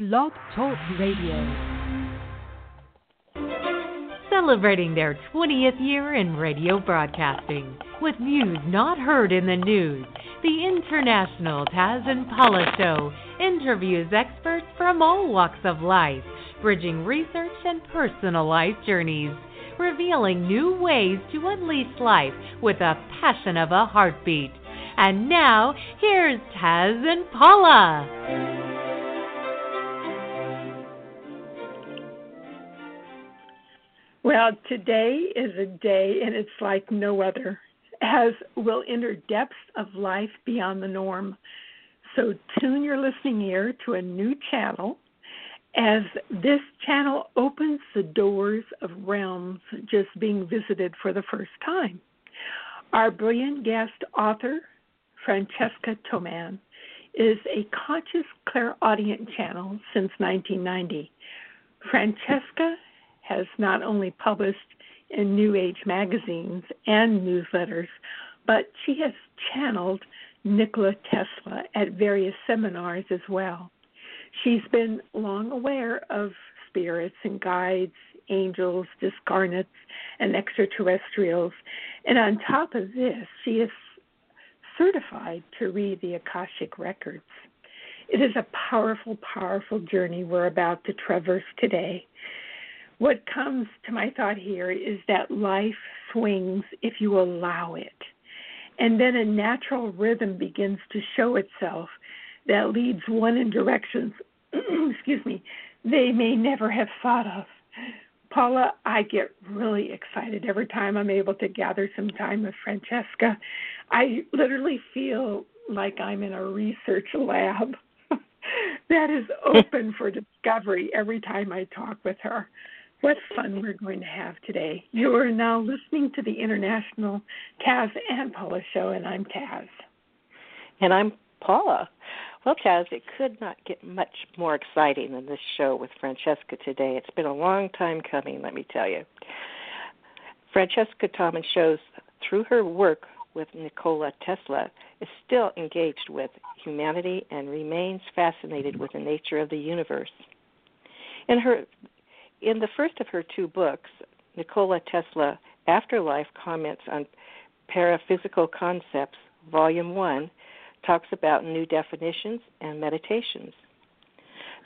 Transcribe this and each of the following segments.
Blog Talk Radio. Celebrating their 20th year in radio broadcasting with views not heard in the news, the International Taz and Paula Show interviews experts from all walks of life, bridging research and personal life journeys, revealing new ways to unleash life with a passion of a heartbeat. And now, here's Taz and Paula. Well, today is a day, and it's like no other, as we'll enter depths of life beyond the norm. So tune your listening ear to a new channel as this channel opens the doors of realms just being visited for the first time. Our brilliant guest author, Francesca Thoman, is a conscious clairaudient channel since 1990. Francesca has not only published in New Age magazines and newsletters, but she has channeled Nikola Tesla at various seminars as well. She's been long aware of spirits and guides, angels, discarnates, and extraterrestrials. And on top of this, she is certified to read the Akashic Records. It is a powerful, powerful journey we're about to traverse today what comes to my thought here is that life swings if you allow it. And then a natural rhythm begins to show itself that leads one in directions, excuse me, they may never have thought of. Paula, I get really excited every time I'm able to gather some time with Francesca. I literally feel like I'm in a research lab that is open for discovery every time I talk with her. What fun we're going to have today. You are now listening to the International Kaz and Paula Show, and I'm Kaz. And I'm Paula. Well, Kaz, it could not get much more exciting than this show with Francesca today. It's been a long time coming, let me tell you. Francesca Thoman shows through her work with Nikola Tesla is still engaged with humanity and remains fascinated with the nature of the universe. In her in the first of her two books, Nikola Tesla Afterlife comments on paraphysical concepts, volume 1 talks about new definitions and meditations.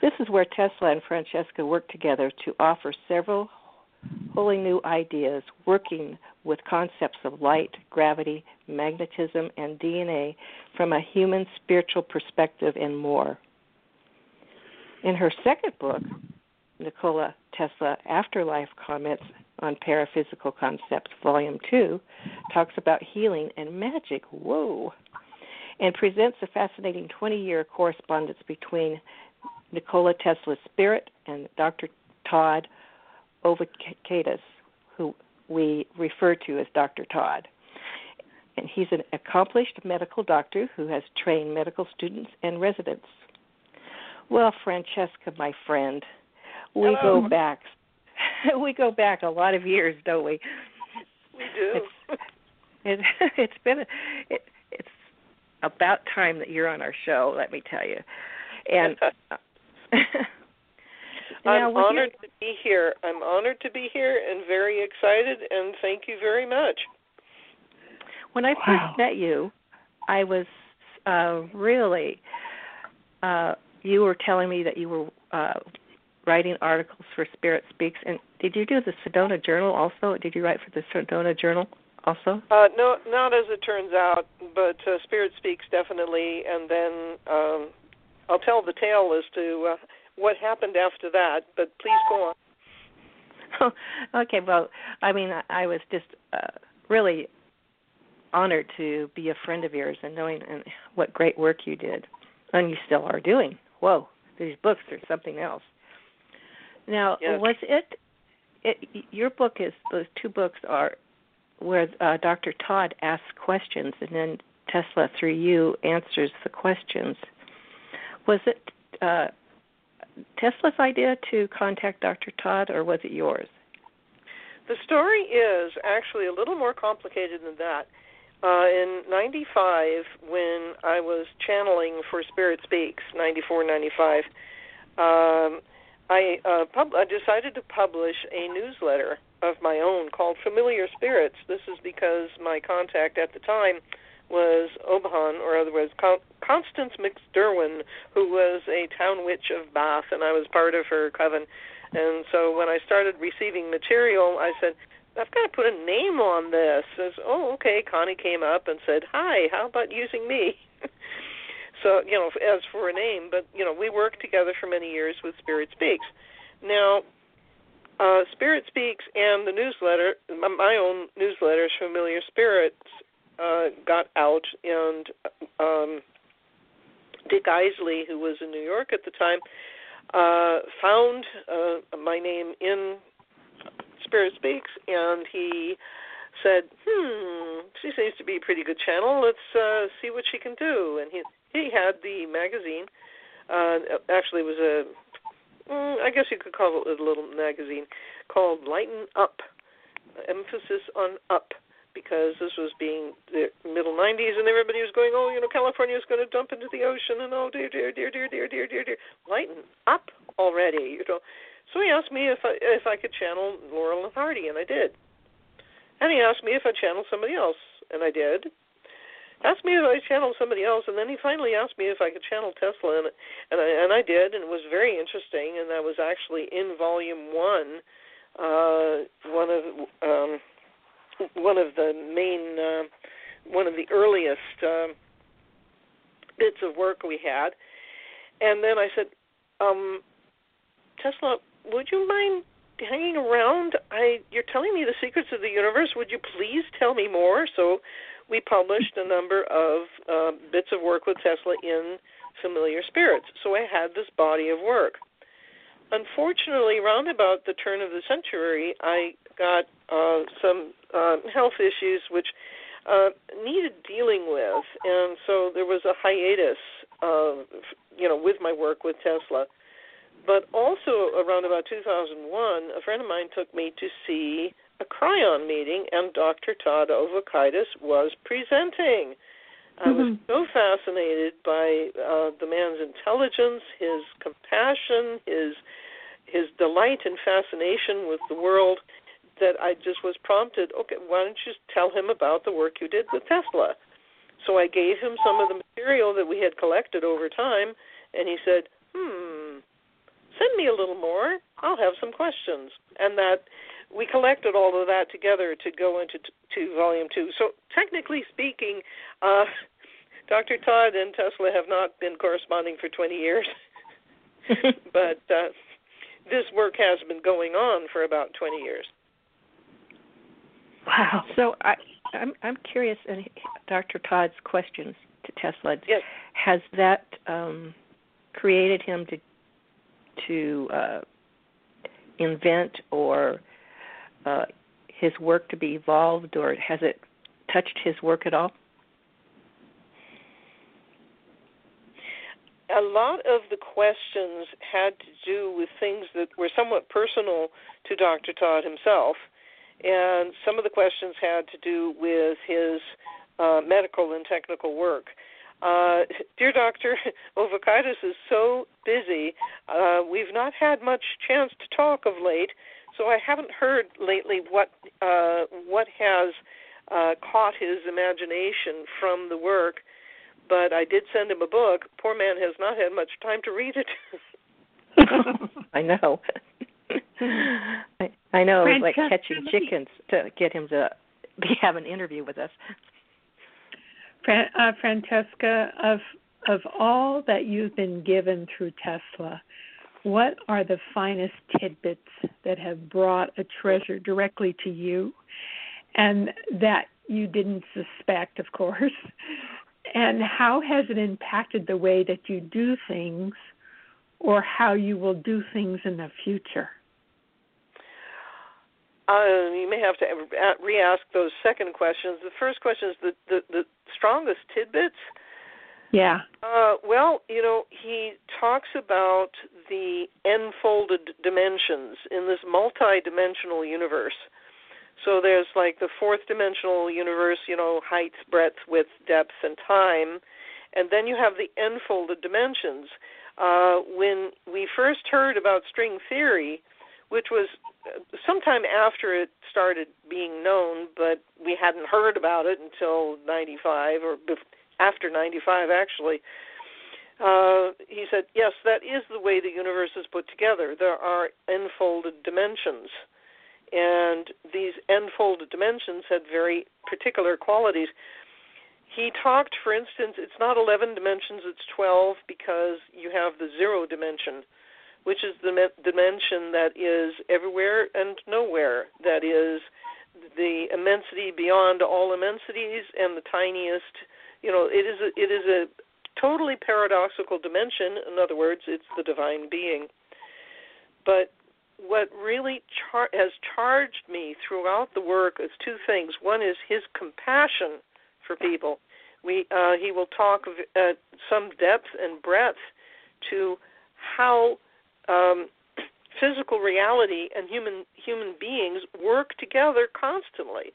This is where Tesla and Francesca work together to offer several wholly new ideas working with concepts of light, gravity, magnetism, and DNA from a human spiritual perspective and more. In her second book, Nikola Tesla Afterlife Comments on Paraphysical Concepts, Volume 2, talks about healing and magic. Whoa! And presents a fascinating 20 year correspondence between Nikola Tesla's spirit and Dr. Todd Ovokaitys, who we refer to as Dr. Todd. And he's an accomplished medical doctor who has trained medical students and residents. Well, Francesca, my friend, we Hello. go back we go back a lot of years, don't we? We do. It's, it, it's been a, it, it's about time that you're on our show. Let me tell you. And I'm now, honored to be here. I'm honored to be here and very excited and thank you very much. When I first met you, I was uh really uh you were telling me that you were uh writing articles for Spirit Speaks and did you do the Sedona Journal also? Did you write for the Sedona Journal also? Uh, no, not as it turns out, but uh, Spirit Speaks definitely, and then um, I'll tell the tale as to uh, what happened after that. But please go on. okay, well, I mean, I, I was just uh, really honored to be a friend of yours and knowing and what great work you did, and you still are doing. Whoa, these books are something else. Now, Yes. was it, it? Your book is those two books are where uh, Dr. Todd asks questions, and then Tesla, through you, answers the questions. Was it uh, Tesla's idea to contact Dr. Todd, or was it yours? The story is actually a little more complicated than that. Uh, in 95, when I was channeling for Spirit Speaks, 94, 95, um, I uh, pub- I decided to publish a newsletter of my own called Familiar Spirits. This is because my contact at the time was Obehan, or otherwise Constance McDerwin, who was a town witch of Bath, and I was part of her coven. And so when I started receiving material, I said, I've got to put a name on this. Says, oh, okay. Connie came up and said, hi, how about using me? so, you know, as for a name, but, you know, we worked together for many years with Spirit Speaks. Now, uh, Spirit Speaks and the newsletter, my own newsletters, Familiar Spirits, uh, got out, and um, Dick Isley, who was in New York at the time, uh, found uh, my name in Spirit Speaks, and he said, "Hmm, she seems to be a pretty good channel. Let's uh, see what she can do." And he he had the magazine. Uh, actually, it was a mm, I guess you could call it a little magazine called Lighten Up, emphasis on up because this was being the middle 90s and everybody was going, oh, you know, California is going to dump into the ocean and oh dear, dear, dear, dear, dear, dear, dear, dear. Lighten up already, you know. So he asked me if I if I could channel Laurel and Hardy, and I did. And he asked me if I channel somebody else, and I did. Asked me if I channeled somebody else, and then he finally asked me if I could channel Tesla, and and I and I did, and it was very interesting, and that was actually in volume one, uh, one of um, one of the main, uh, one of the earliest uh, bits of work we had. And then I said, um, Tesla, would you mind hanging around? I you're telling me the secrets of the universe. Would you please tell me more? So we published a number of uh, bits of work with Tesla in Familiar Spirits. So I had this body of work. Unfortunately, around about the turn of the century, I got uh, some uh, health issues which uh, needed dealing with, and so there was a hiatus, uh, you know, with my work with Tesla. But also around about 2001, a friend of mine took me to see a Kryon meeting, and Dr. Todd Ovokaitys was presenting. I was mm-hmm. so fascinated by uh, the man's intelligence, his compassion, his his delight and fascination with the world, that I just was prompted, okay, why don't you tell him about the work you did with Tesla? So I gave him some of the material that we had collected over time, and he said, hmm, send me a little more. I'll have some questions. And that we collected all of that together to go into t- to volume two. So technically speaking, uh, Dr. Todd and Tesla have not been corresponding for 20 years, but uh, this work has been going on for about 20 years. Wow. So I, I'm I'm curious, and Dr. Todd's questions to Tesla. Yes. Has that um, created him to to uh, invent or uh, his work to be evolved, or has it touched his work at all? A lot of the questions had to do with things that were somewhat personal to Dr. Todd himself and some of the questions had to do with his uh, medical and technical work. Uh, dear Doctor, Ovokaitys is so busy. Uh, we've not had much chance to talk of late, so I haven't heard lately what uh, what has uh, caught his imagination from the work. But I did send him a book. Poor man has not had much time to read it. I know. I, I know it's like catching chickens to get him to be, have an interview with us. Fran, uh, Francesca, of of all that you've been given through Tesla, what are the finest tidbits that have brought a treasure directly to you, and that you didn't suspect, of course? And how has it impacted the way that you do things, or how you will do things in the future? Uh, you may have to re-ask those second questions. The first question is the the, the strongest tidbits. Yeah. Uh, well, you know, he talks about the enfolded dimensions in this multi-dimensional universe. So there's like the fourth dimensional universe, you know, height, breadth, width, depth, and time, and then you have the enfolded dimensions. Uh, when we first heard about string theory, which was uh, sometime after it started being known, but we hadn't heard about it until 95 or after 95 actually. Uh, he said, Yes, that is the way the universe is put together. There are enfolded dimensions. And these enfolded dimensions had very particular qualities. He talked, for instance, it's not 11 dimensions, it's 12 because you have the zero dimension, which is the dimension that is everywhere and nowhere. That is the immensity beyond all immensities and the tiniest. You know, it is a, it is a totally paradoxical dimension. In other words, it's the divine being. But what really char- has charged me throughout the work is two things. One is his compassion for people. We uh, he will talk at some depth and breadth to how um, physical reality and human human beings work together constantly.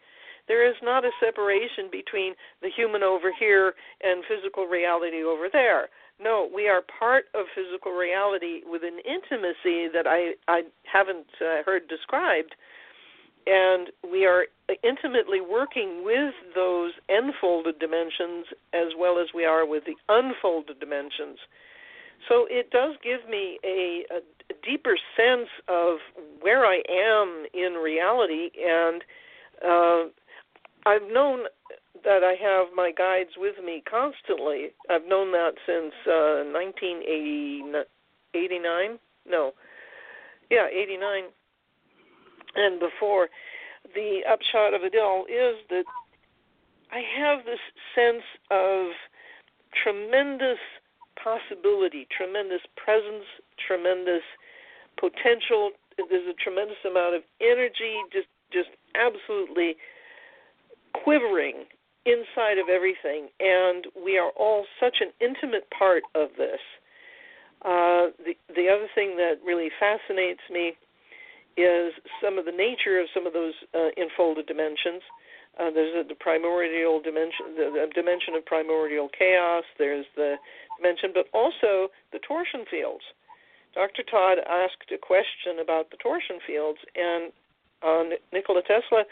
There is not a separation between the human over here and physical reality over there. No, we are part of physical reality with an intimacy that I I haven't uh, heard described, and we are intimately working with those enfolded dimensions as well as we are with the unfolded dimensions. So it does give me a, a, deeper sense of where I am in reality and uh, I've known that I have my guides with me constantly. I've known that since uh 1989. No. Yeah, 89. And before the upshot of it all is that I have this sense of tremendous possibility, tremendous presence, tremendous potential. There's a tremendous amount of energy, just just absolutely quivering inside of everything, and we are all such an intimate part of this. Uh, the the other thing that really fascinates me is some of the nature of some of those uh, enfolded dimensions. Uh, there's a, the primordial dimension, the, the dimension of primordial chaos. There's the dimension, but also the torsion fields. Dr. Todd asked a question about the torsion fields, and uh, Nikola Tesla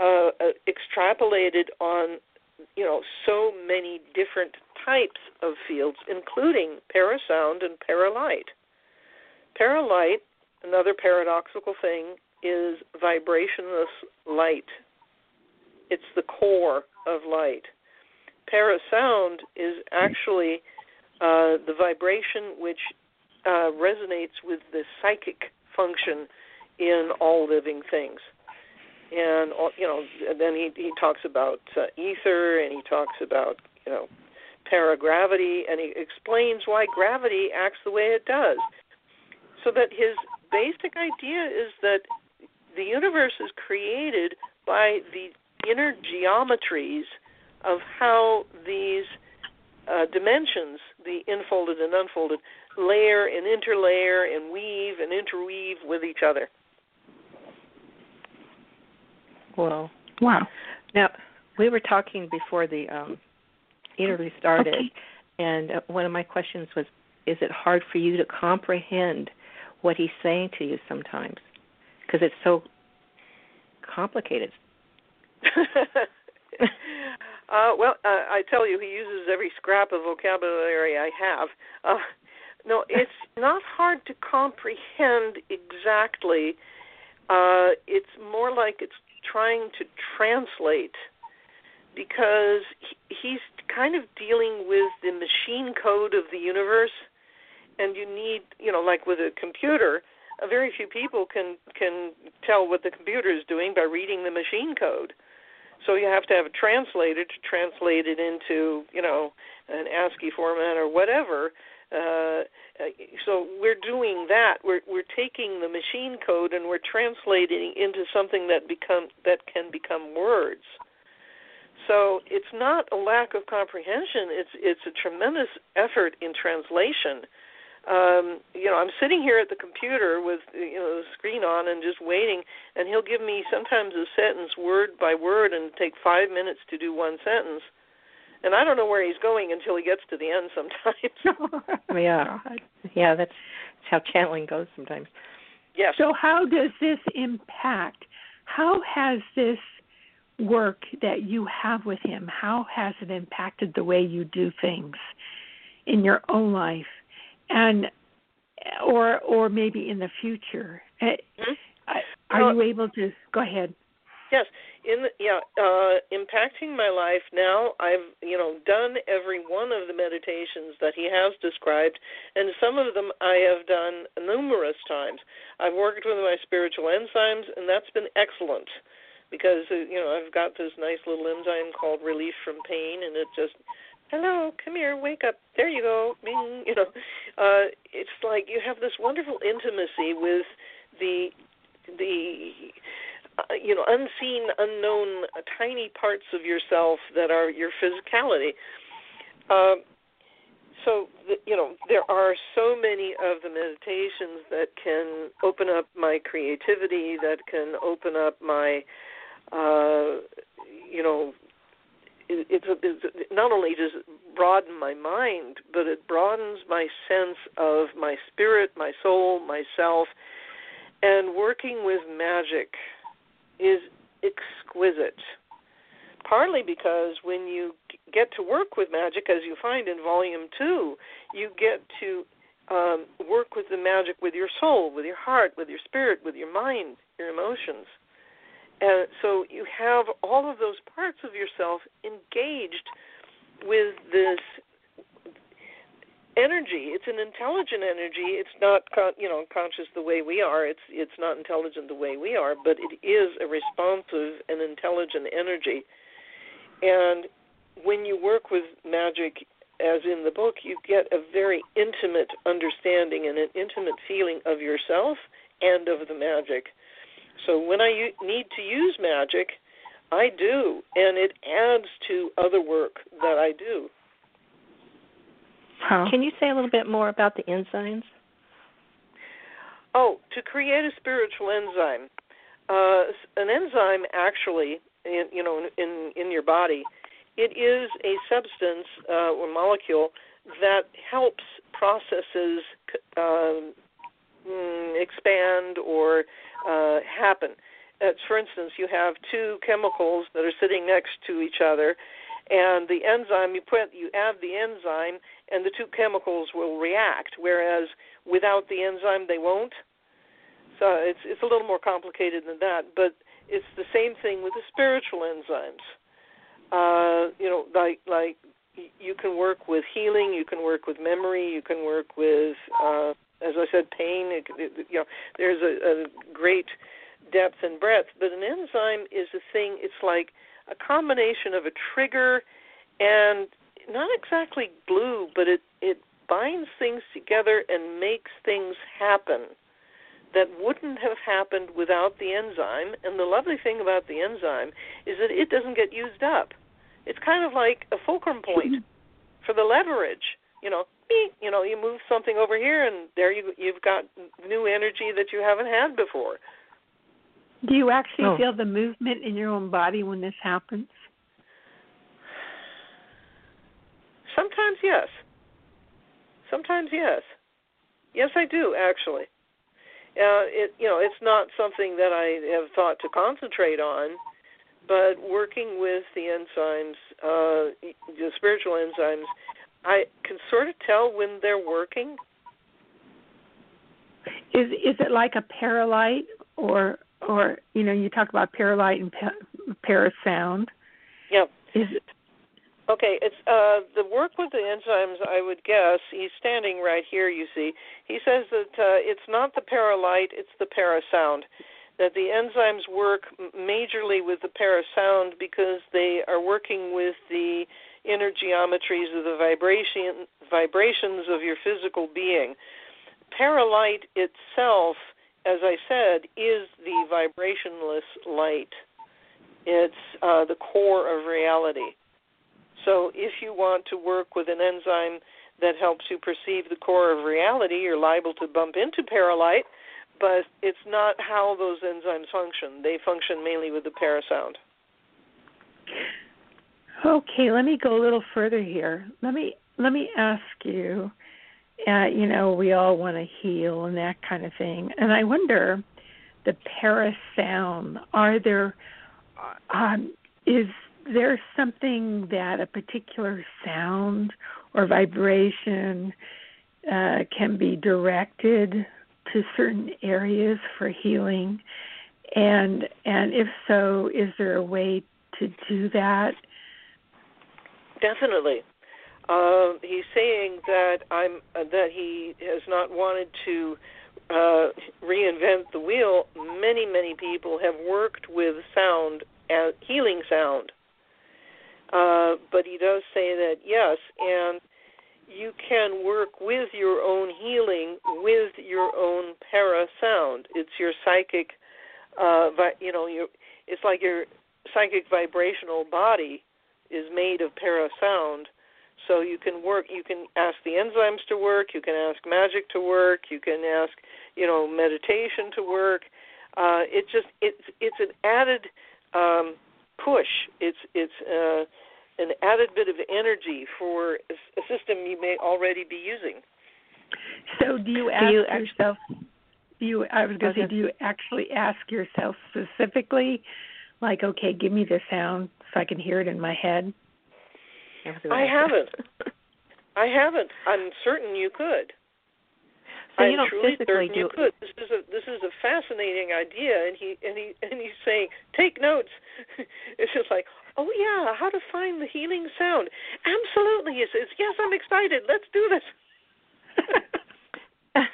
uh, uh, extrapolated on you know so many different types of fields, including parasound and paralight. Paralight, another paradoxical thing, is vibrationless light. It's the core of light. Parasound is actually uh, the vibration which uh, resonates with the psychic function in all living things and you know then he he talks about uh, ether and he talks about you know paragravity and he explains why gravity acts the way it does so that his basic idea is that the universe is created by the inner geometries of how these uh, dimensions, the enfolded and unfolded, layer and interlayer and weave and interweave with each other. Well, wow. Now, we were talking before the um, interview started, okay. and uh, one of my questions was, is it hard for you to comprehend what he's saying to you sometimes? Because it's so complicated. uh, well, uh, I tell you, he uses every scrap of vocabulary I have. Uh, no, it's not hard to comprehend exactly. Uh, it's more like it's trying to translate because he's kind of dealing with the machine code of the universe and you need you know like with a computer a very few people can can tell what the computer is doing by reading the machine code. So you have to have a translator to translate it into you know an ASCII format or whatever uh, so we're doing that. We're we're taking the machine code and we're translating into something that become that can become words. So it's not a lack of comprehension. It's it's a tremendous effort in translation. Um, you know, I'm sitting here at the computer with you know the screen on and just waiting, and he'll give me sometimes a sentence word by word and take five minutes to do one sentence And I don't know where he's going until he gets to the end sometimes. yeah. Yeah, that's, that's how channeling goes sometimes. Yes. So how does this impact? How has this work that you have with him, how has it impacted the way you do things in your own life and or or maybe in the future? Mm-hmm. Are well, you able to go ahead? Yes, in the, yeah, uh, impacting my life now. I've you know done every one of the meditations that he has described, and some of them I have done numerous times. I've worked with my spiritual enzymes, and that's been excellent because uh, you know I've got this nice little enzyme called Relief from Pain, and it just hello, come here, wake up. There you go. Bing. You know, uh, it's like you have this wonderful intimacy with the the uh, you know unseen unknown uh, tiny parts of yourself that are your physicality. Um, so the, you know there are so many of the meditations that can open up my creativity that can open up my uh, you know it, it's, it's not only does it broaden my mind but it broadens my sense of my spirit my soul myself and working with magic is exquisite. Partly because when you get to work with magic, as you find in Volume 2, you get to um, work with the magic with your soul, with your heart, with your spirit, with your mind, your emotions. And so you have all of those parts of yourself engaged with this energy. It's an intelligent energy. It's not you know conscious the way we are. It's it's not intelligent the way we are, but it is a responsive and intelligent energy. And when you work with magic, as in the book, you get a very intimate understanding and an intimate feeling of yourself and of the magic. So when I u- need to use magic, I do, and it adds to other work that I do. Huh. Can you say a little bit more about the enzymes? Oh, to create a spiritual enzyme, uh, an enzyme actually, in, you know, in in your body, it is a substance uh, or molecule that helps processes uh, expand or uh, happen. Uh, for instance, you have two chemicals that are sitting next to each other, and the enzyme you put you add the enzyme and the two chemicals will react whereas without the enzyme they won't. So it's it's a little more complicated than that but it's the same thing with the spiritual enzymes. Uh you know like like you can work with healing you can work with memory you can work with uh as i said pain it, it, you know there's a, a great depth and breadth but an enzyme is a thing it's like a combination of a trigger and not exactly glue, but it it binds things together and makes things happen that wouldn't have happened without the enzyme. And the lovely thing about the enzyme is that it doesn't get used up. It's kind of like a fulcrum point mm-hmm. for the leverage. You know, you know, you move something over here, and there you you've got new energy that you haven't had before. Do you actually oh. feel the movement in your own body when this happens? Sometimes yes. Sometimes yes. Yes, I do actually. Uh, it you know it's not something that I have thought to concentrate on, but working with the enzymes, uh, the spiritual enzymes, I can sort of tell when they're working. Is is it like a paralight or or you know you talk about paralight and parasound. Yep. Is it? Okay, it's uh the work with the enzymes. I would guess he's standing right here. You see, he says that uh, it's not the paralight, it's the parasound. That the enzymes work majorly with the parasound because they are working with the inner geometries of the vibration vibrations of your physical being. Paralight itself as I said, is the vibrationless light. It's uh, the core of reality. So if you want to work with an enzyme that helps you perceive the core of reality, you're liable to bump into paralight, but it's not how those enzymes function. They function mainly with the parasound. Okay, let me go a little further here. Let me let me ask you. Uh, you know, we all want to heal and that kind of thing, and I wonder, the para sound. Are there, um, is there something that a particular sound or vibration uh, can be directed to certain areas for healing? And and if so, is there a way to do that? Definitely. Uh, he's saying that I'm uh, that he has not wanted to uh, reinvent the wheel. Many many people have worked with sound, uh, healing sound, uh, but he does say that yes, and you can work with your own healing with your own para sound. It's your psychic, uh, vi- you know, your it's like your psychic vibrational body is made of para sound. So you can work. You can ask the enzymes to work. You can ask magic to work. You can ask, you know, meditation to work. Uh, it just it's it's an added um, push. It's it's uh, an added bit of energy for a system you may already be using. So, do you ask do you yourself? Do you? I was going to say, do you actually ask yourself specifically, like, okay, give me the sound so I can hear it in my head? I haven't. I haven't. I'm certain you could. So I'm you don't truly physically certain do. You could. This is a this is a fascinating idea, and he and he and he's saying take notes. it's just like oh yeah, how to find the healing sound. Absolutely, he says yes. I'm excited. Let's do this.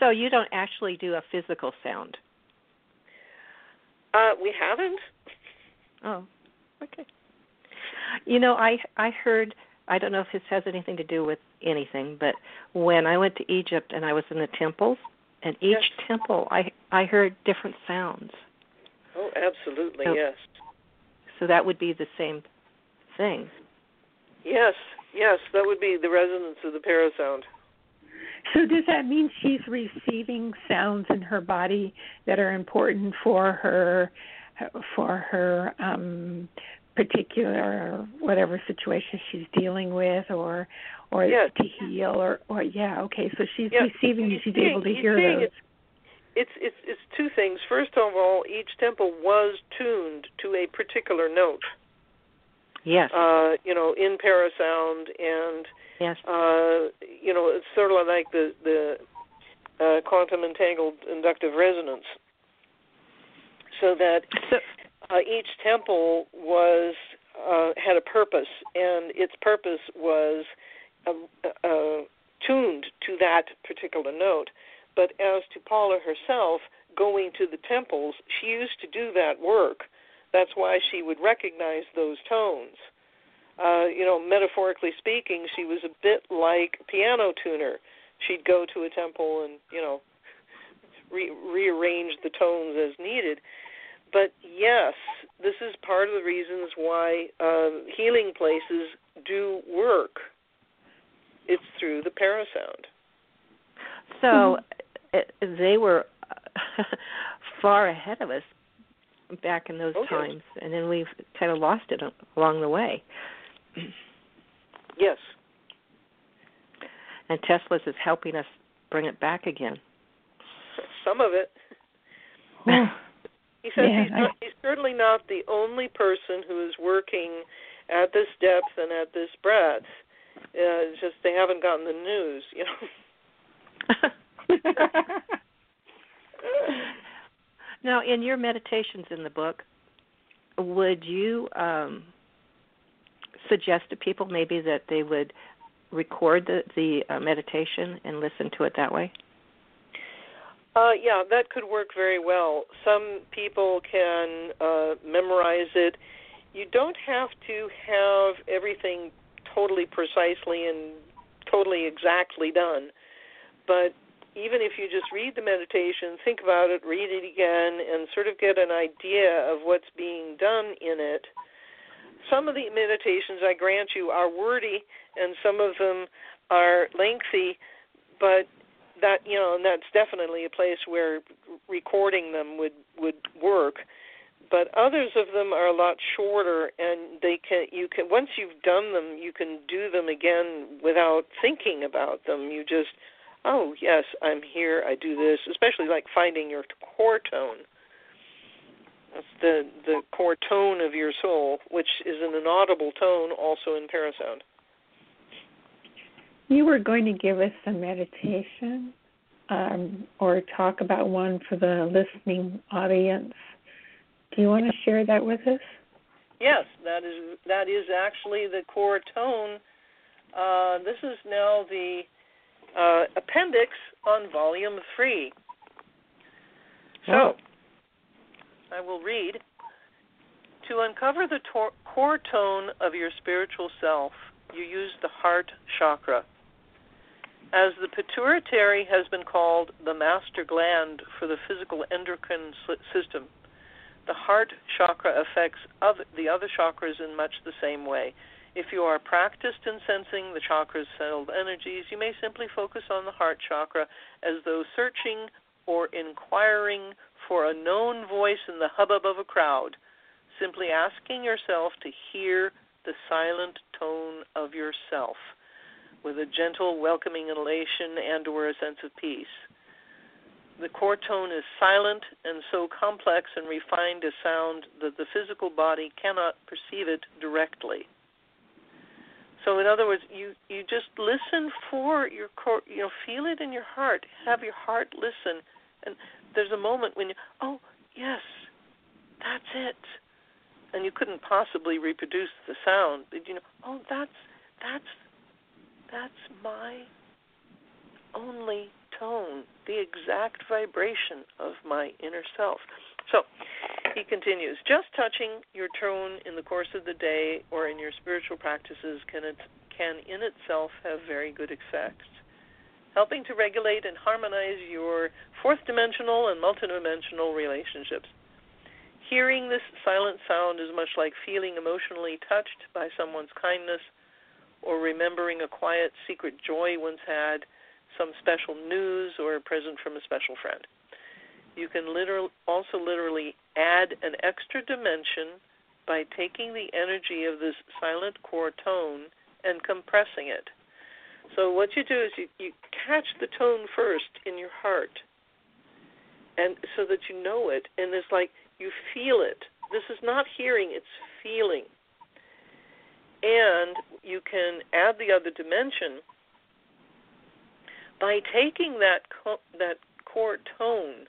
so you don't actually do a physical sound. Uh, we haven't. Oh, okay. You know, I I heard I don't know if this has anything to do with anything, but when I went to Egypt and I was in the temples, and each yes. temple I I heard different sounds. Oh, absolutely, so, yes. So that would be the same thing. Yes, yes, that would be the resonance of the parasound. So does that mean she's receiving sounds in her body that are important for her for her um particular or whatever situation she's dealing with or or yes. to heal or or yeah okay so she's receiving he's she's saying, able to hear those. it's, it's it's it's two things. First of all each temple was tuned to a particular note. Yes. Uh you know in parasound and yes. uh you know it's sort of like the the uh quantum entangled inductive resonance. So that so, uh, each temple was uh, had a purpose, and its purpose was uh, uh, tuned to that particular note. But as to Paula herself going to the temples, she used to do that work. That's why she would recognize those tones. Uh, you know, metaphorically speaking, she was a bit like a piano tuner. She'd go to a temple and you know re- rearrange the tones as needed but yes, this is part of the reasons why um, healing places do work. It's through the parasound. So mm-hmm. they were far ahead of us back in those oh, times, and then we've kind of lost it along the way. Yes. And Tesla's is helping us bring it back again. Some of it. He says yeah, he's, not, he's certainly not the only person who is working at this depth and at this breadth. Uh, it's just they haven't gotten the news, you know. now, in your meditations in the book, would you um, suggest to people maybe that they would record the, the uh, meditation and listen to it that way? Uh, yeah, that could work very well. Some people can uh, memorize it. You don't have to have everything totally precisely and totally exactly done. But even if you just read the meditation, think about it, read it again, and sort of get an idea of what's being done in it. Some of the meditations, I grant you, are wordy, and some of them are lengthy, but that you know, and that's definitely a place where recording them would would work. but others of them are a lot shorter and they can you can once you've done them you can do them again without thinking about them. You just oh yes i'm here i do this especially like finding your core tone. That's the the core tone of your soul which is an inaudible tone also in parasound you were going to give us a meditation um, or talk about one for the listening audience do you want to share that with us? Yes, that is that is actually the core tone. Uh, this is now the uh, appendix on volume three. So, oh. I will read. To uncover the tor- core tone of your spiritual self, you use the heart chakra. As the pituitary has been called the master gland for the physical endocrine system, the heart chakra affects other, the other chakras in much the same way. If you are practiced in sensing the chakra's settled energies, you may simply focus on the heart chakra as though searching or inquiring for a known voice in the hubbub of a crowd, simply asking yourself to hear the silent tone of yourself with a gentle, welcoming elation and or a sense of peace. The core tone is silent and so complex and refined a sound that the physical body cannot perceive it directly. So, in other words, you, you just listen for your core, you know, feel it in your heart. Have your heart listen. And there's a moment when you, oh, yes, that's it. And you couldn't possibly reproduce the sound. But you know, oh, that's, that's, that's my only tone, the exact vibration of my inner self. So he continues just touching your tone in the course of the day or in your spiritual practices can, it, can in itself have very good effects. Helping to regulate and harmonize your fourth dimensional and multidimensional relationships. Hearing this silent sound is much like feeling emotionally touched by someone's kindness or remembering a quiet secret joy once had some special news or a present from a special friend. You can literally, also literally add an extra dimension by taking the energy of this silent core tone and compressing it. So what you do is you, you catch the tone first in your heart, and so that you know it, and it's like you feel it. This is not hearing; it's feeling. And you can add the other dimension by taking that co- that core tone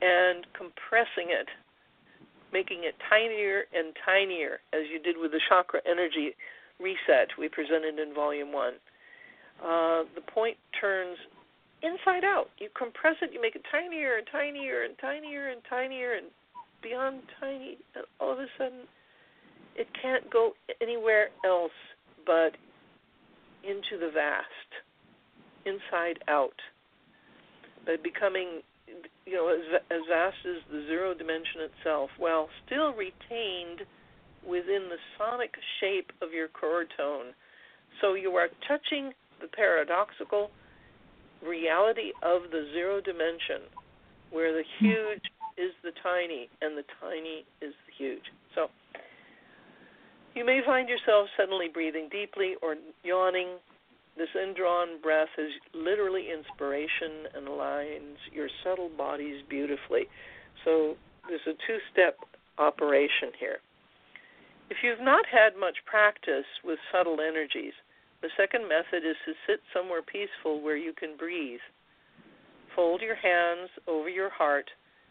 and compressing it, making it tinier and tinier, as you did with the chakra energy reset we presented in volume one. Uh, the point turns inside out. You compress it, you make it tinier and tinier and tinier and tinier and beyond tiny, and all of a sudden it can't go anywhere else but into the vast inside out, by becoming you know as, as vast as the zero dimension itself, while still retained within the sonic shape of your core tone. So you are touching the paradoxical reality of the zero dimension, where the hmm. huge is the tiny and the tiny is the huge. So you may find yourself suddenly breathing deeply or yawning this indrawn breath is literally inspiration and aligns your subtle bodies beautifully. So there's a two step operation here. If you've not had much practice with subtle energies, the second method is to sit somewhere peaceful where you can breathe. Fold your hands over your heart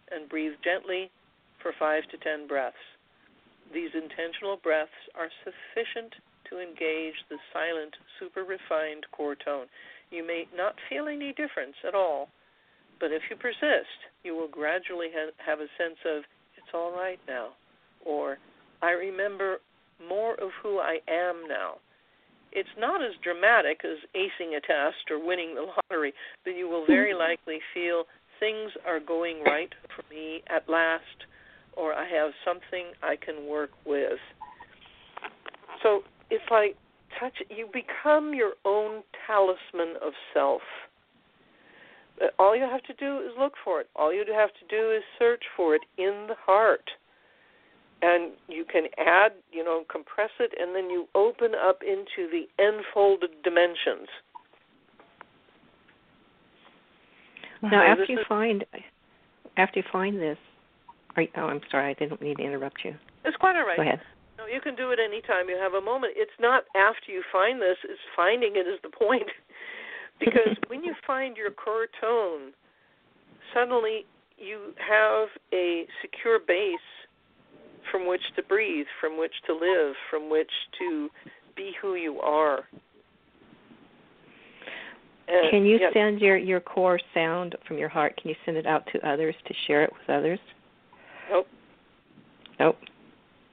and breathe gently for five to ten breaths. These intentional breaths are sufficient to engage the silent, super refined core tone. You may not feel any difference at all, but if you persist, you will gradually ha- have a sense of, it's all right now, or I remember more of who I am now. It's not as dramatic as acing a test or winning the lottery, but you will very likely feel things are going right for me at last, or I have something I can work with. So it's like touch you become your own talisman of self Uh, all you have to do is look for it. All you have to do is search for it in the heart. And you can add, you know, compress it, and then you open up into the enfolded dimensions. Now, after you is, find after you find this, you, oh, I'm sorry, I didn't mean to interrupt you. It's quite all right. Go ahead. No, you can do it anytime you have a moment. It's not after you find this; it's finding it is the point. because when you find your core tone, suddenly you have a secure base from which to breathe, from which to live, from which to be who you are. And, can you send your your core sound from your heart? Can you send it out to others to share it with others? Nope. Nope.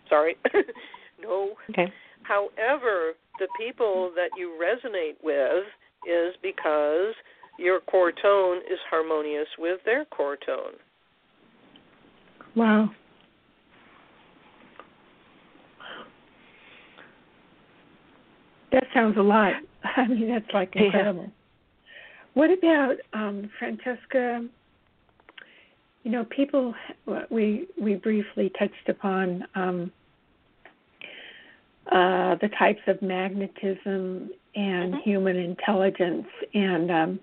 Sorry. no. Okay. However, the people that you resonate with is because your core tone is harmonious with their core tone. Wow. That sounds a lot. I mean, that's like incredible. Yeah. What about um, Francesca? You know, people. We we briefly touched upon um, uh, the types of magnetism and mm-hmm. human intelligence, and um,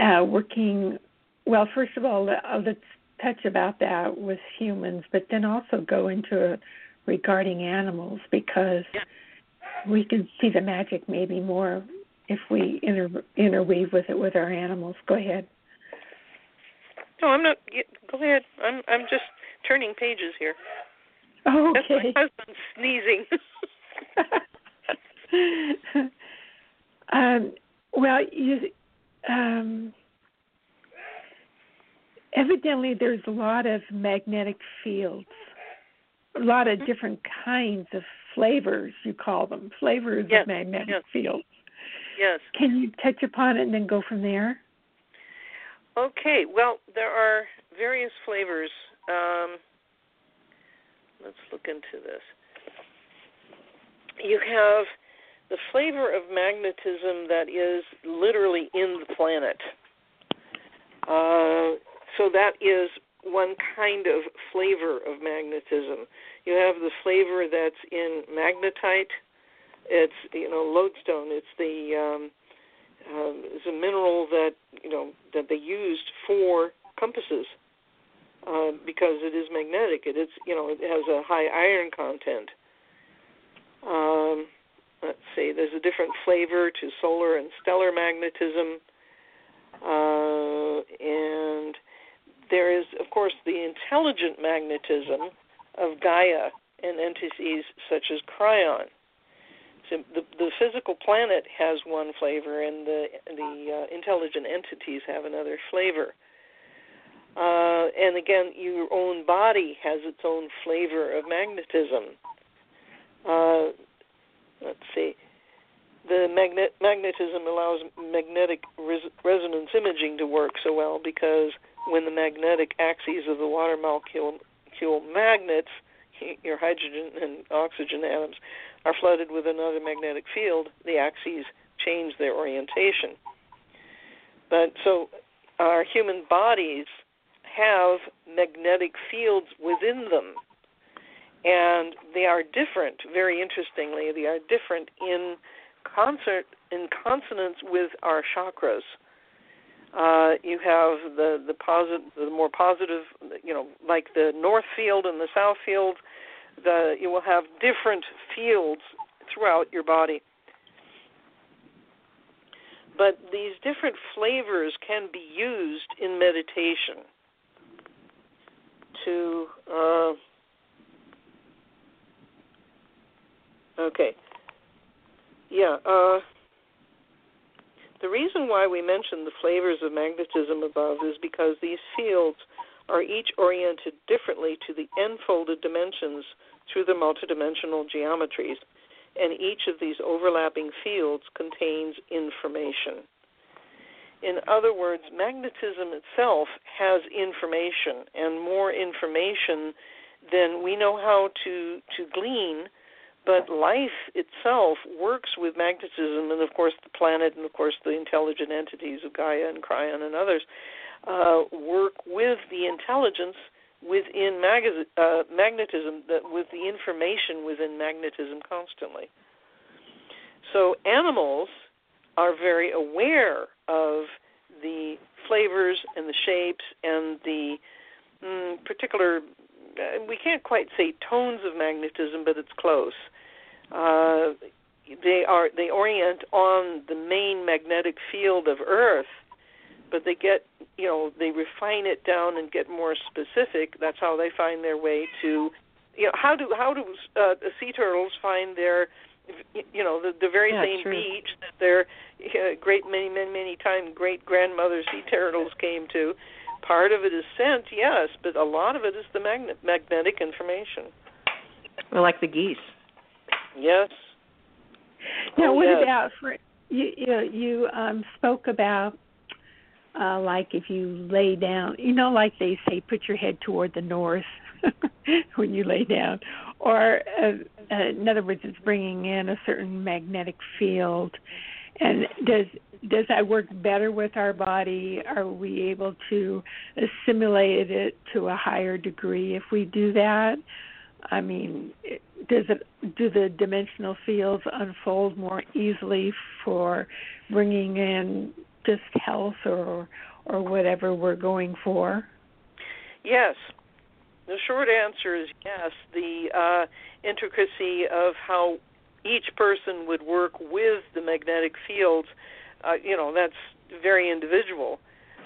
uh, working. Well, first of all, uh, let's touch about that with humans, but then also go into regarding animals because we can see the magic maybe more if we inter- interweave with it with our animals. Go ahead. No, I'm not. Go ahead. I'm I'm just turning pages here. Oh, okay. That's my husband sneezing. um, well, you, um, evidently there's a lot of magnetic fields, a lot of different kinds of flavors. You call them flavors yes. of magnetic yes. fields. Yes. Can you touch upon it and then go from there? Okay. Well, there are various flavors. Um, let's look into this. You have the flavor of magnetism that is literally in the planet. Uh, so that is one kind of flavor of magnetism. You have the flavor that's in magnetite, it's you know lodestone. It's the um, um, it's a mineral that you know that they used for compasses uh, because it is magnetic. It is you know it has a high iron content. Um, let's see. There's a different flavor to solar and stellar magnetism, uh, and there is of course the intelligent magnetism of Gaia and entities such as Kryon. The the physical planet has one flavor, and the the uh, intelligent entities have another flavor. Uh, and again, your own body has its own flavor of magnetism. Uh, let's see. The magnet magnetism allows magnetic res- resonance imaging to work so well because when the magnetic axes of the water molecule magnets, your hydrogen and oxygen atoms, are flooded with another magnetic field, the axes change their orientation. But so our human bodies have magnetic fields within them, and they are different. Very interestingly, they are different in concert in consonance with our chakras. Uh, you have the the positive, the more positive, you know, like the north field and the south field you will have different fields throughout your body. But these different flavors can be used in meditation to uh, okay yeah uh, the reason why we mentioned the flavors of magnetism above is because these fields are each oriented differently to the enfolded dimensions through the multidimensional geometries, and each of these overlapping fields contains information. In other words, magnetism itself has information, and more information than we know how to, to glean but life itself works with magnetism, and of course the planet, and of course the intelligent entities of Gaia and Kryon and others uh, work with the intelligence within uh, magnetism, that with the information within magnetism constantly. So animals are very aware of the flavors and the shapes and the mm, particular uh, we can't quite say tones of magnetism but it's close uh, they are they orient on the main magnetic field of earth but they get you know they refine it down and get more specific. That's how they find their way to you know how do how do uh, sea turtles find their you know the the very yeah, same true. beach that their uh, great many many many time great grandmother sea turtles came to? Part of it is scent yes but a lot of it is the magnet magnetic information. Well like the geese. Yes. Now oh, what yes. about for you you, you um spoke about uh like if you lay down you know like they say put your head toward the north when you lay down. Or uh, uh, in other words it's bringing in a certain magnetic field. And does does that work better with our body? Are we able to assimilate it to a higher degree if we do that? I mean does it do the dimensional fields unfold more easily for bringing in just health or or whatever we're going for yes the short answer is yes. The uh, intricacy of how each person would work with the magnetic fields, uh, you know, that's very individual.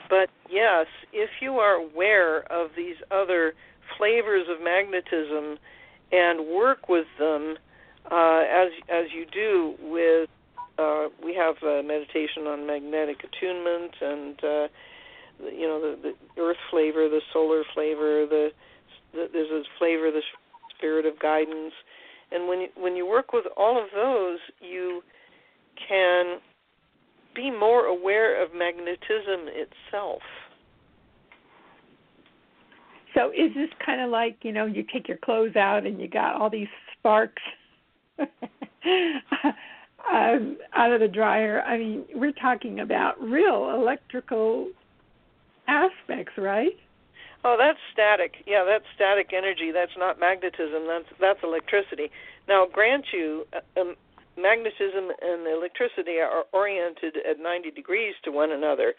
But yes, if you are aware of these other flavors of magnetism and work with them uh, as as you do with, uh, we have uh, meditation on magnetic attunement and uh, you know the, the earth flavor, the solar flavor, the there's a flavor, the spirit of guidance, and when you, when you work with all of those, you can be more aware of magnetism itself. So is this kind of like you know you take your clothes out and you got all these sparks um, out of the dryer? I mean, we're talking about real electrical aspects, right? Oh, that's static. Yeah, that's static energy. That's not magnetism. That's that's electricity. Now, grant you, uh, um, magnetism and electricity are oriented at 90 degrees to one another.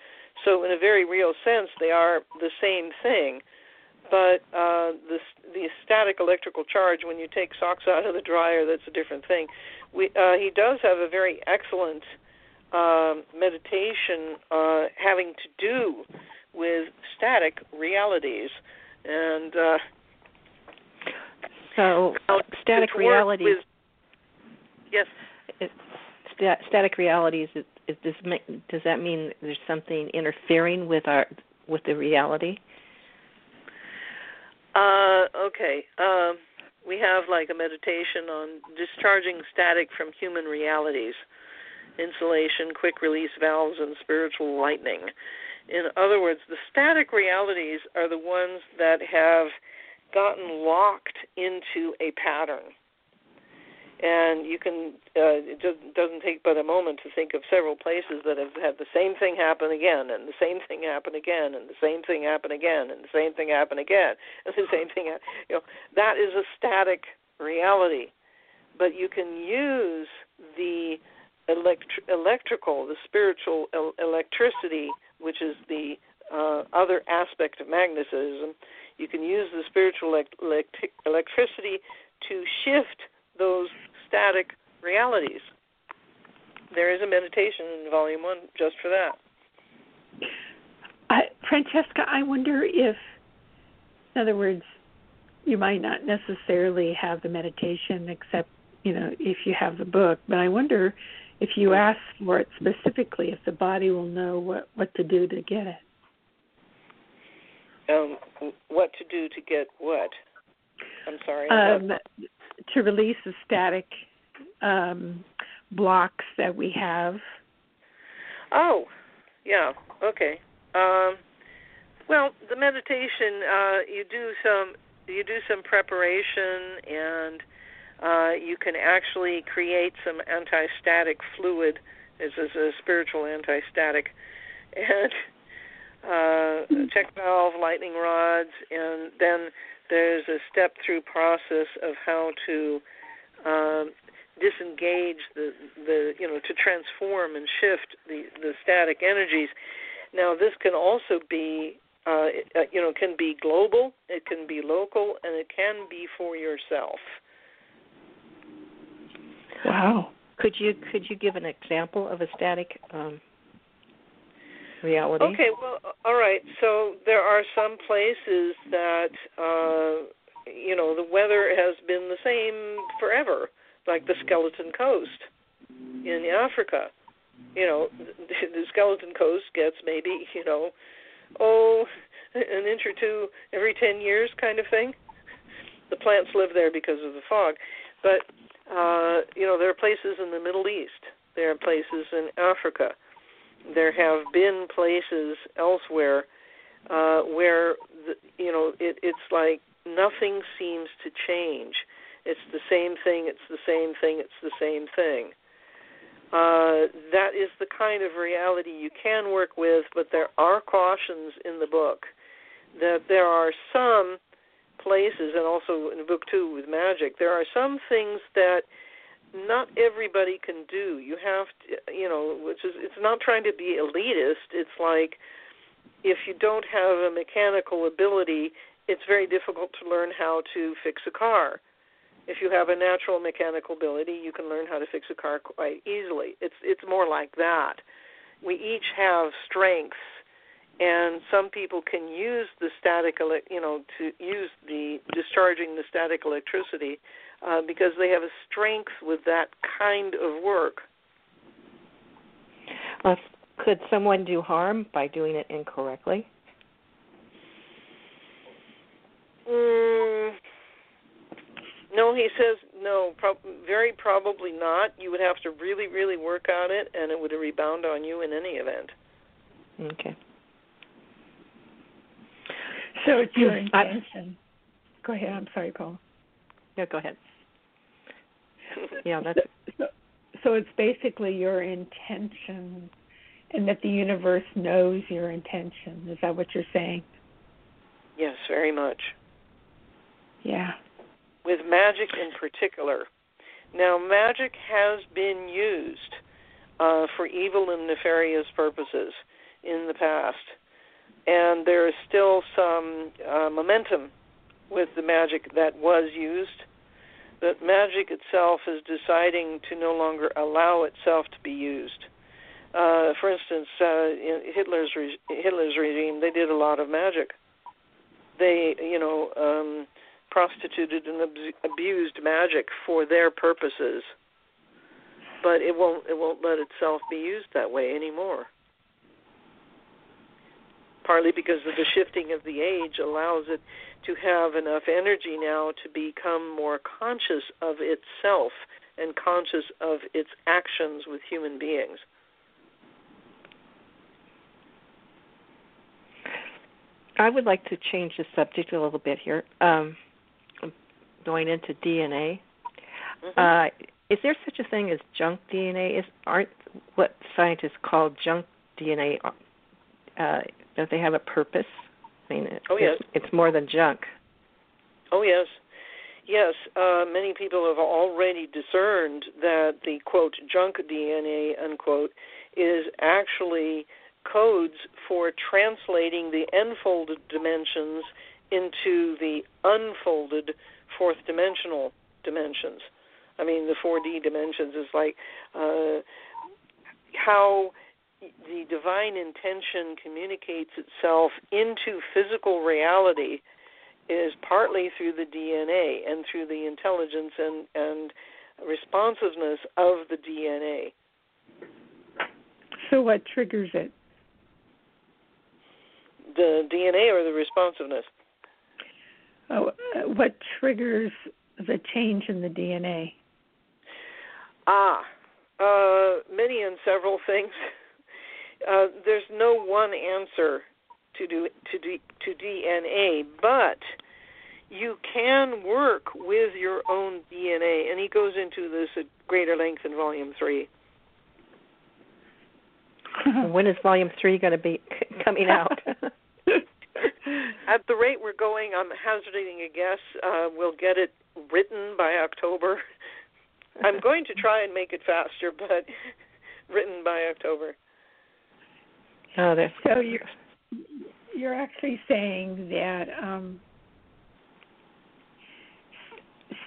So, in a very real sense, they are the same thing. But uh, the the static electrical charge, when you take socks out of the dryer, that's a different thing. We uh, he does have a very excellent um, meditation uh, having to do with static realities, and uh, so static realities. Yes. It, st- static realities. Is, is, does does that mean there's something interfering with our with the reality? Uh, okay. Um, we have like a meditation on discharging static from human realities, insulation, quick release valves, and spiritual lightning. In other words, the static realities are the ones that have gotten locked into a pattern. And you can, uh, it doesn't take but a moment to think of several places that have had the same thing happen again, and the same thing happen again, and the same thing happen again, and the same thing happen again, and the same thing. You know, that is a static reality. But you can use the elect- electrical, the spiritual el- electricity which is the uh, other aspect of magnetism, you can use the spiritual elect- electricity to shift those static realities. There is a meditation in Volume 1 just for that. Uh, Francesca, I wonder if, in other words, you might not necessarily have the meditation except, you know, if you have the book, but I wonder if you ask for it specifically, if the body will know what what to do to get it. Um, what to do to get what? I'm sorry. Um, to release the static um, blocks that we have. Oh, yeah. Okay. Um, well, the meditation, uh, you do some you do some preparation and uh, you can actually create some anti-static fluid. This is a spiritual anti-static, and uh, check valve, lightning rods, and then there's a step-through process of how to um, disengage the the you know to transform and shift the the static energies. Now this can also be uh, uh, you know can be global, it can be local, and it can be for yourself. Wow. Could you could you give an example of a static um, reality? Okay, well, all right. So there are some places that uh, you know the weather has been the same forever, like the Skeleton Coast in Africa. You know, the Skeleton Coast gets maybe you know, oh, an inch or two every ten years, kind of thing. The plants live there because of the fog, but uh, you know, there are places in the Middle East. There are places in Africa. There have been places elsewhere uh, where the, you know it, it's like nothing seems to change. It's the same thing. It's the same thing. It's the same thing. Uh, that is the kind of reality you can work with, but there are cautions in the book that there are some places, and also in book two with magic, there are some things that not everybody can do. You have to, you know, which is it's not trying to be elitist. It's like if you don't have a mechanical ability, it's very difficult to learn how to fix a car. If you have a natural mechanical ability, you can learn how to fix a car quite easily. It's it's more like that. We each have strengths and some people can use the static you know to use the discharging the static electricity uh, because they have a strength with that kind of work uh, could someone do harm by doing it incorrectly mm, no he says no pro- very probably not you would have to really really work on it and it would rebound on you in any event okay so it's your intention. go ahead. I'm sorry, Paul. No, go ahead. Yeah, that's. So, so it's basically your intention, and that the universe knows your intention. Is that what you're saying? Yes, very much. Yeah. With magic in particular. Now, magic has been used uh, for evil and nefarious purposes in the past and there is still some uh, momentum with the magic that was used. But magic itself is deciding to no longer allow itself to be used. Uh, for instance, uh, in Hitler's re- Hitler's regime, they did a lot of magic. They, you know, um, prostituted and ab- abused magic for their purposes, but it won't it won't let itself be used that way anymore partly because of the shifting of the age allows it to have enough energy now to become more conscious of itself and conscious of its actions with human beings. I would like to change the subject a little bit here. Um, going into DNA. Mm-hmm. Uh, is there such a thing as junk DNA? Is aren't what scientists call junk DNA uh, don't they have a purpose? I mean, it, oh yes, it's, it's more than junk. Oh yes, yes. Uh, many people have already discerned that the quote junk DNA unquote is actually codes for translating the enfolded dimensions into the unfolded fourth dimensional dimensions. I mean, the 4D dimensions is like uh, how the divine intention communicates itself into physical reality is partly through the DNA and through the intelligence and, and responsiveness of the DNA. So, what triggers it? The DNA or the responsiveness? Oh, uh, what triggers the change in the DNA? Ah, uh, many and several things. Uh, there's no one answer to do to D, to DNA, but you can work with your own DNA, and he goes into this at greater length in Volume Three. when is Volume Three going to be coming out? At the rate we're going, I'm hazarding a guess. Uh, we'll get it written by October. I'm going to try and make it faster, but written by October. Oh, that's so you're you're actually saying that. Um,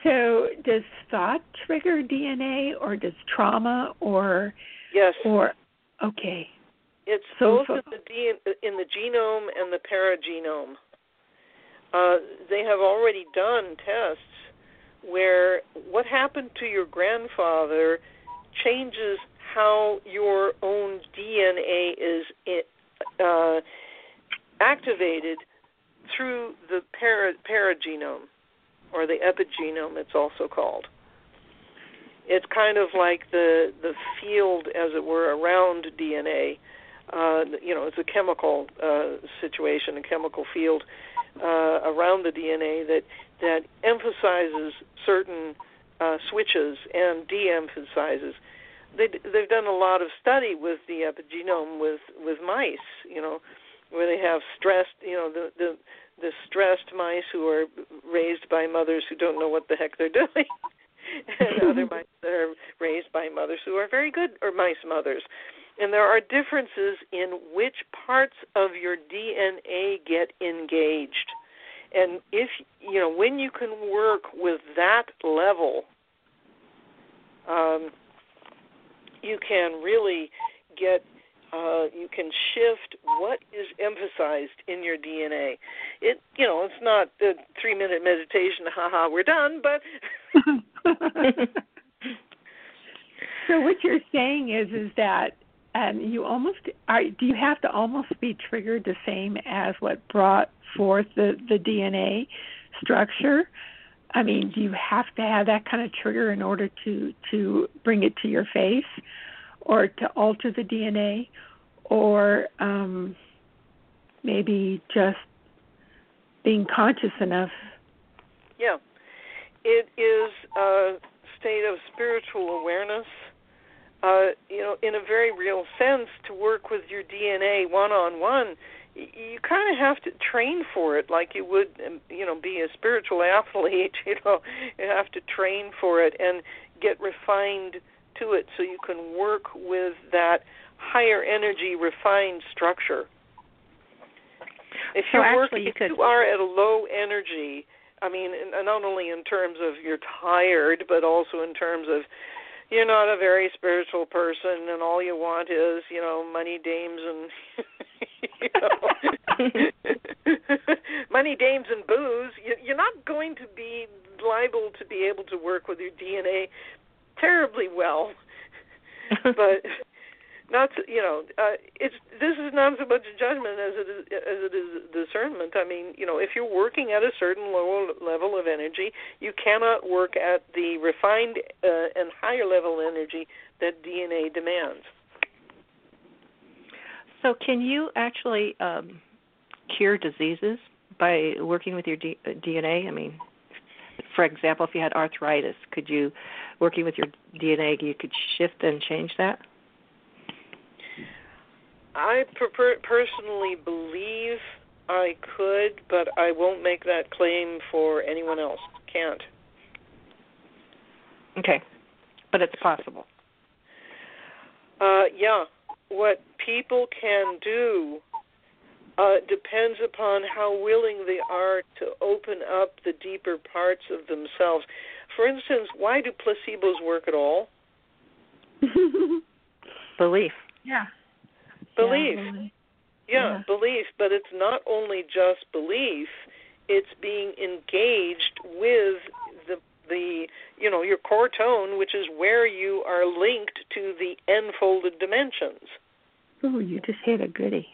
so does thought trigger DNA, or does trauma, or yes, or okay. It's so, both in the, in the genome and the paragenome. Uh, they have already done tests where what happened to your grandfather changes how your own DNA is uh, activated through the para, paragenome or the epigenome it's also called it's kind of like the the field as it were around DNA uh, you know it's a chemical uh, situation a chemical field uh, around the DNA that that emphasizes certain uh, switches and de-emphasizes. They, they've done a lot of study with the epigenome with with mice, you know, where they have stressed, you know, the the the stressed mice who are raised by mothers who don't know what the heck they're doing, and other mice that are raised by mothers who are very good or mice mothers. And there are differences in which parts of your DNA get engaged. And if you know when you can work with that level, um, you can really get uh, you can shift what is emphasized in your DNA. It you know it's not the three minute meditation. Haha, we're done. But so what you're saying is is that and you almost are do you have to almost be triggered the same as what brought forth the the DNA structure i mean do you have to have that kind of trigger in order to to bring it to your face or to alter the DNA or um maybe just being conscious enough? Yeah. It is a state of spiritual awareness uh, you know, in a very real sense, to work with your DNA one on one, you kind of have to train for it like you would, um, you know, be a spiritual athlete. You know, you have to train for it and get refined to it so you can work with that higher energy, refined structure. If so you're working, you if could... you are at a low energy, I mean, not only in terms of you're tired, but also in terms of you're not a very spiritual person and all you want is you know money dames and you money dames and booze. You're not going to be liable to be able to work with your dna terribly well. But not to, you know uh, it's this is not so much a judgment as it is as it is discernment. I mean you know if you're working at a certain lower level of energy you cannot work at the refined uh, and higher level energy that dna demands so can you actually um cure diseases by working with your D- uh, dna i mean for example if you had arthritis could you working with your dna you could shift and change that I per- personally believe I could, but I won't make that claim for anyone else. Can't. Okay, but it's possible. Uh, yeah, what people can do uh, depends upon how willing they are to open up the deeper parts of themselves. For instance, why do placebos work at all? Belief. Yeah. Belief. Yeah, belief. Yeah, yeah, belief, but it's not only just belief, it's being engaged with the the you know your core tone, which is where you are linked to the enfolded dimensions. Oh, you just hit a goodie.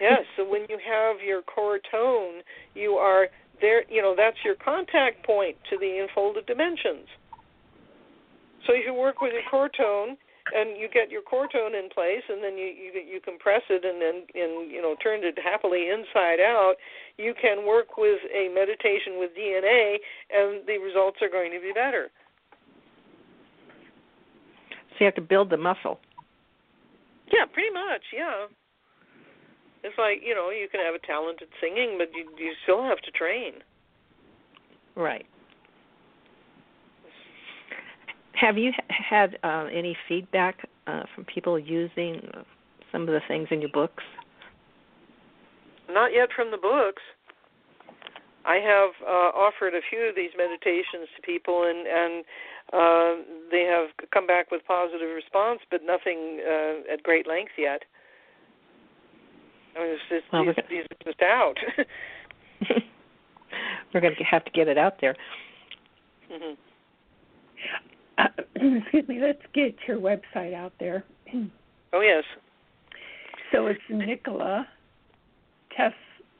Yes, so when you have your core tone, you are there. You know that's your contact point to the enfolded dimensions. So you work with your core tone, and you get your core tone in place, and then you you you compress it, and then and you know turn it happily inside out. You can work with a meditation with DNA, and the results are going to be better. So you have to build the muscle. Yeah, pretty much. Yeah. It's like you know you can have a talented singing, but you you still have to train. Right. Have you had uh, any feedback uh, from people using some of the things in your books? Not yet from the books. I have uh, offered a few of these meditations to people, and and uh, they have come back with positive response, but nothing uh, at great length yet. I mean, it's just, well, these, gonna... these are just out. we're going to have to get it out there. Mm-hmm. Uh, excuse me. Let's get your website out there. oh yes. So it's Nikola Tes-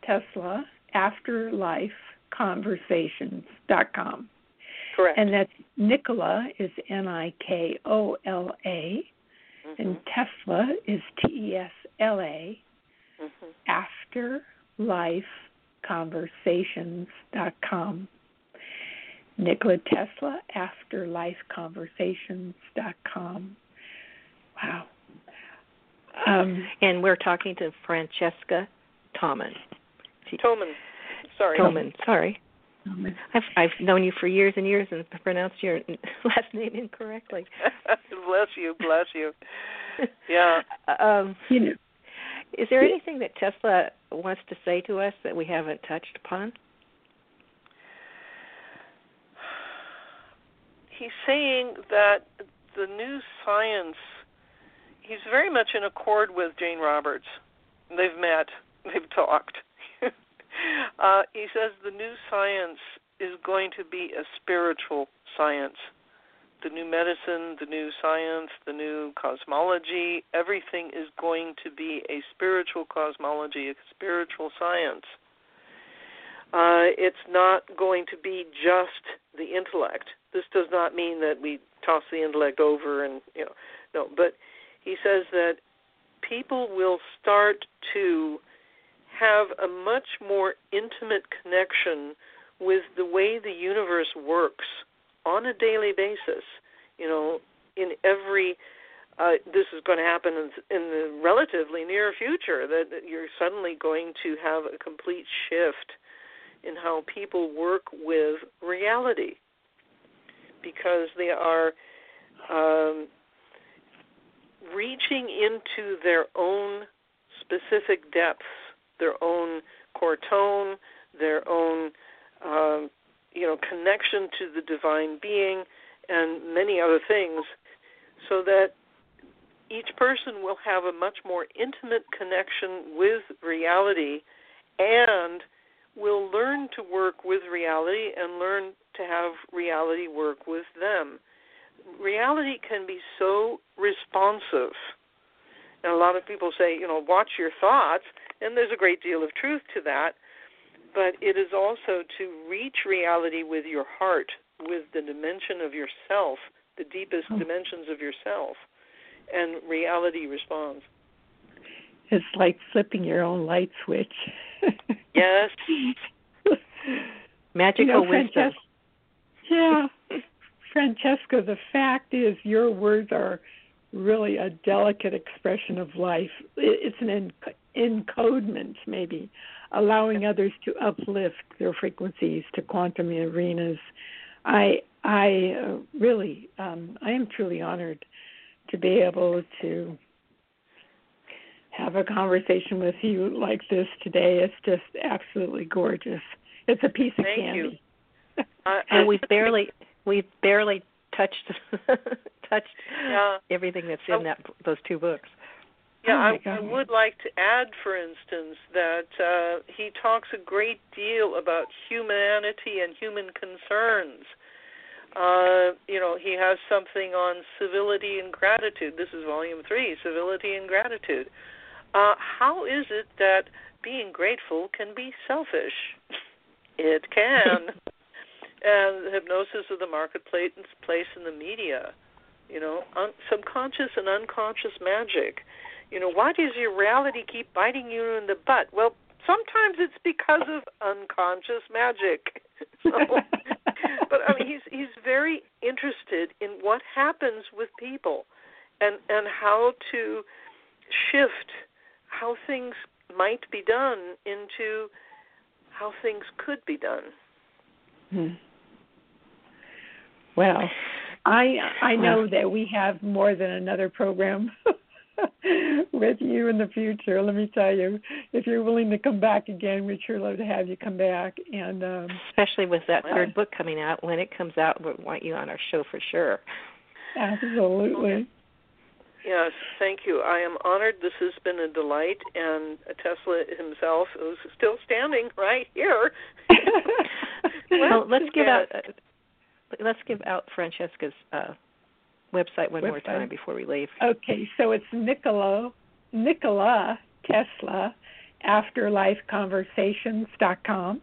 Tesla afterlifeconversations.com. Correct. And that's Nikola is N I K O L A, mm-hmm. and Tesla is T E S L A. Mm-hmm. Afterlifeconversations.com. Nikola Tesla, afterlifeconversations.com. Wow. Um, and we're talking to Francesca Thoman. Thoman. Sorry. Thoman. Sorry. I've I've known you for years and years and pronounced your last name incorrectly. bless you, bless you. Yeah. Um, you know, is there anything that Tesla wants to say to us that we haven't touched upon? He's saying that the new science. He's very much in accord with Jane Roberts. They've met. They've talked uh, he says the new science is going to be a spiritual science. The new medicine, the new science, the new cosmology, everything is going to be a spiritual cosmology, a spiritual science. Uh, it's not going to be just the intellect. This does not mean that we toss the intellect over and you know no, but he says that people will start to have a much more intimate connection with the way the universe works on a daily basis. You know, in every uh, this is going to happen in, the relatively near future that, that you're suddenly going to have a complete shift in how people work with reality because they are um, reaching into their own specific depths their own core tone, their own um, you know connection to the divine being, and many other things, so that each person will have a much more intimate connection with reality and will learn to work with reality and learn to have reality work with them. Reality can be so responsive. And a lot of people say, you know, watch your thoughts and there's a great deal of truth to that. But it is also to reach reality with your heart, with the dimension of yourself, the deepest oh. dimensions of yourself, and reality responds. It's like flipping your own light switch. yes. Magical you know, wisdom. Francesca, yeah. Francesca, the fact is your words are really a delicate expression of life. It's an encodement, maybe, allowing others to uplift their frequencies to quantum arenas. I I uh, really um, I am truly honored to be able to have a conversation with you like this today. It's just absolutely gorgeous. It's a piece of Thank candy. You. Uh, and we barely we barely touched touched yeah. everything that's in that those two books. Yeah, oh I, I would like to add, for instance, that uh, he talks a great deal about humanity and human concerns. Uh, you know, he has something on civility and gratitude. This is volume three, civility and gratitude. Uh, how is it that being grateful can be selfish? It can. and hypnosis of the marketplace place in the media You know, un- subconscious and unconscious magic. You know, why does your reality keep biting you in the butt? Well, sometimes it's because of unconscious magic. so, but I mean, he's he's very interested in what happens with people, and and how to shift how things might be done into how things could be done. Hmm. Well, I I know that we have more than another program with you in the future. Let me tell you, if you're willing to come back again, we'd sure love to have you come back. And um, especially with that third book coming out, when it comes out, we want you on our show for sure. Absolutely. Yes, thank you. I am honored. This has been a delight, and Tesla himself is still standing right here. well, let's give out. Let's give out Francesca's uh, website one website. more time before we leave. Okay, so it's Nikola Nikola Tesla afterlifeconversations.com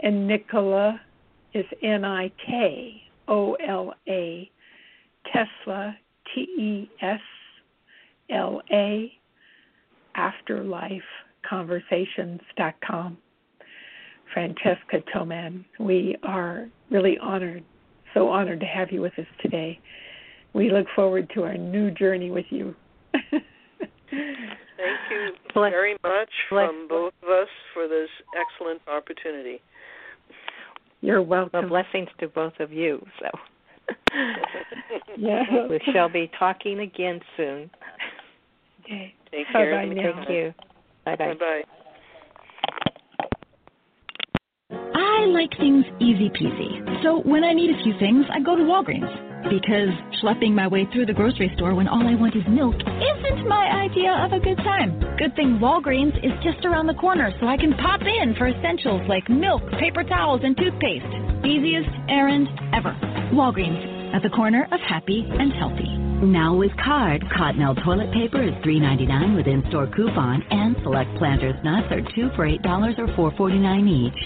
and Nikola is N I K O L A Tesla T E S L A afterlifeconversations.com. Francesca Thoman, we are really honored, so honored to have you with us today. We look forward to our new journey with you. Thank you very much from both of us for this excellent opportunity. You're welcome. Well, blessings to both of you. So, yeah. we shall be talking again soon. Okay. Take care. Bye-bye now. Thank you. Bye bye. Bye bye. I like things easy peasy. So when I need a few things, I go to Walgreens. Because schlepping my way through the grocery store when all I want is milk isn't my idea of a good time. Good thing Walgreens is just around the corner so I can pop in for essentials like milk, paper towels, and toothpaste. Easiest errand ever. Walgreens, at the corner of happy and healthy. Now with card, Cottonelle toilet paper is $3.99 with in-store coupon, and select Planters nuts are two for $8 or $4.49 each.